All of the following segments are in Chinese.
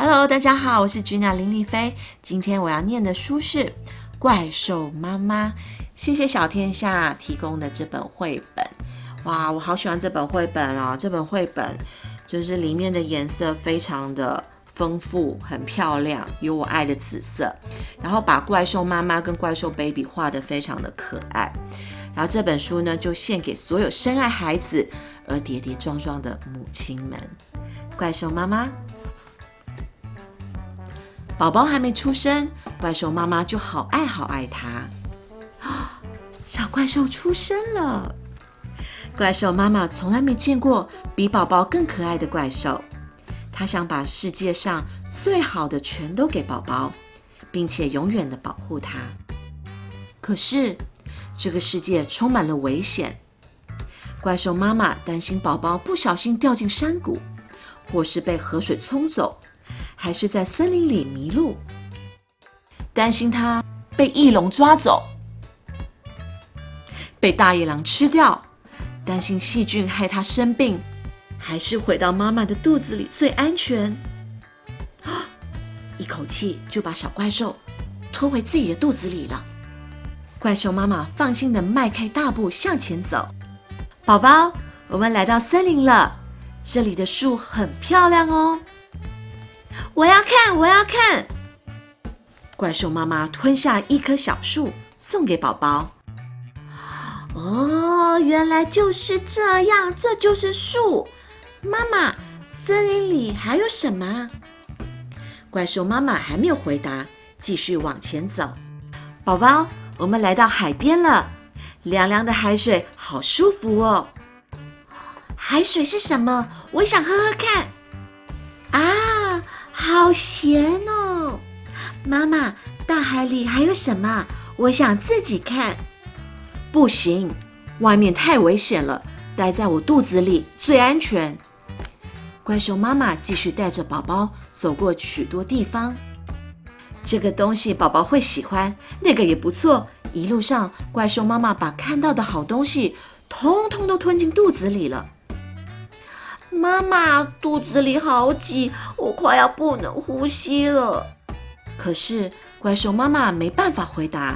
Hello，大家好，我是菊鸟林丽菲。今天我要念的书是《怪兽妈妈》，谢谢小天下提供的这本绘本。哇，我好喜欢这本绘本啊！这本绘本就是里面的颜色非常的丰富，很漂亮，有我爱的紫色。然后把怪兽妈妈跟怪兽 baby 画得非常的可爱。然后这本书呢，就献给所有深爱孩子而跌跌撞撞的母亲们。怪兽妈妈，宝宝还没出生，怪兽妈妈就好爱好爱他。啊，小怪兽出生了。怪兽妈妈从来没见过比宝宝更可爱的怪兽，她想把世界上最好的全都给宝宝，并且永远的保护他。可是。这个世界充满了危险，怪兽妈妈担心宝宝不小心掉进山谷，或是被河水冲走，还是在森林里迷路，担心他被翼龙抓走，被大野狼吃掉，担心细菌害他生病，还是回到妈妈的肚子里最安全。一口气就把小怪兽拖回自己的肚子里了。怪兽妈妈放心的迈开大步向前走。宝宝，我们来到森林了，这里的树很漂亮哦。我要看，我要看。怪兽妈妈吞下一棵小树，送给宝宝。哦，原来就是这样，这就是树。妈妈，森林里还有什么？怪兽妈妈还没有回答，继续往前走。宝宝。我们来到海边了，凉凉的海水好舒服哦。海水是什么？我想喝喝看。啊，好咸哦！妈妈，大海里还有什么？我想自己看。不行，外面太危险了，待在我肚子里最安全。怪兽妈妈继续带着宝宝走过许多地方。这个东西宝宝会喜欢，那个也不错。一路上，怪兽妈妈把看到的好东西通通都吞进肚子里了。妈妈肚子里好挤，我快要不能呼吸了。可是怪兽妈妈没办法回答，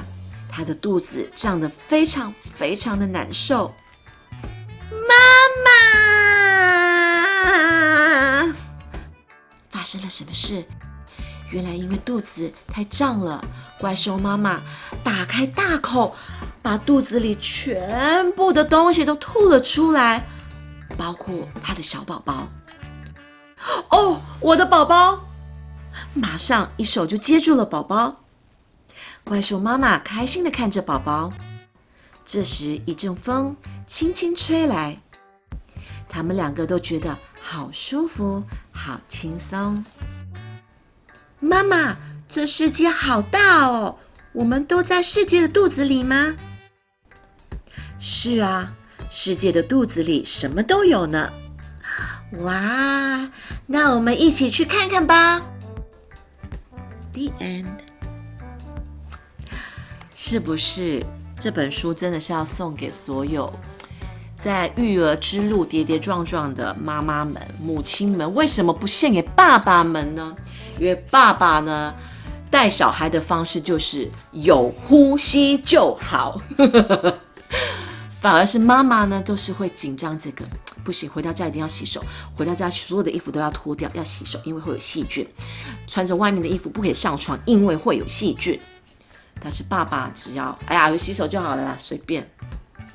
她的肚子胀得非常非常的难受。妈妈，发生了什么事？原来因为肚子太胀了，怪兽妈妈打开大口，把肚子里全部的东西都吐了出来，包括他的小宝宝。哦，我的宝宝！马上一手就接住了宝宝。怪兽妈妈开心的看着宝宝。这时一阵风轻轻吹来，他们两个都觉得好舒服，好轻松。妈妈，这世界好大哦！我们都在世界的肚子里吗？是啊，世界的肚子里什么都有呢。哇，那我们一起去看看吧。The end。是不是这本书真的是要送给所有在育儿之路跌跌撞撞的妈妈们、母亲们？为什么不献给爸爸们呢？因为爸爸呢，带小孩的方式就是有呼吸就好，反而是妈妈呢，都是会紧张这个不行，回到家一定要洗手，回到家所有的衣服都要脱掉，要洗手，因为会有细菌。穿着外面的衣服不可以上床，因为会有细菌。但是爸爸只要哎呀有洗手就好了啦，随便，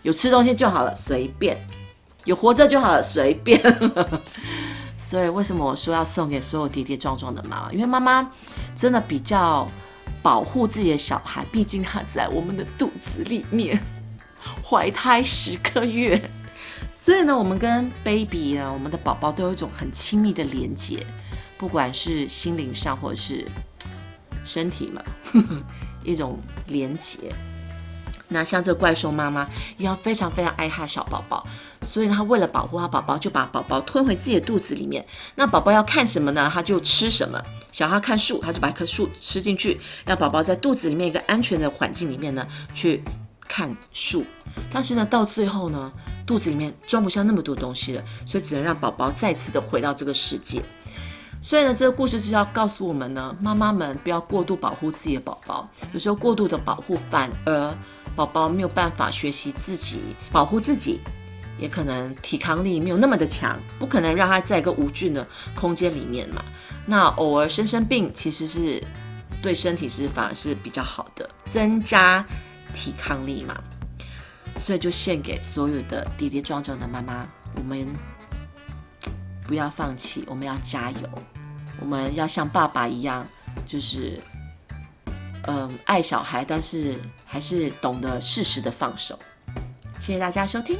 有吃东西就好了，随便，有活着就好了，随便。所以为什么我说要送给所有跌跌撞撞的妈妈？因为妈妈真的比较保护自己的小孩，毕竟他在我们的肚子里面，怀胎十个月。所以呢，我们跟 baby 呢，我们的宝宝都有一种很亲密的连接，不管是心灵上或者是身体嘛，一种连接。那像这个怪兽妈妈一样，非常非常爱她小宝宝，所以她为了保护她宝宝，就把宝宝吞回自己的肚子里面。那宝宝要看什么呢？他就吃什么。小孩看树，他就把一棵树吃进去，让宝宝在肚子里面一个安全的环境里面呢去看树。但是呢，到最后呢，肚子里面装不下那么多东西了，所以只能让宝宝再次的回到这个世界。所以呢，这个故事是要告诉我们呢，妈妈们不要过度保护自己的宝宝，有时候过度的保护反而宝宝没有办法学习自己保护自己，也可能抵抗力没有那么的强，不可能让他在一个无菌的空间里面嘛。那偶尔生生病，其实是对身体是反而是比较好的，增加抵抗力嘛。所以就献给所有的跌跌撞撞的妈妈，我们不要放弃，我们要加油，我们要像爸爸一样，就是嗯爱小孩，但是还是懂得适时的放手。谢谢大家收听。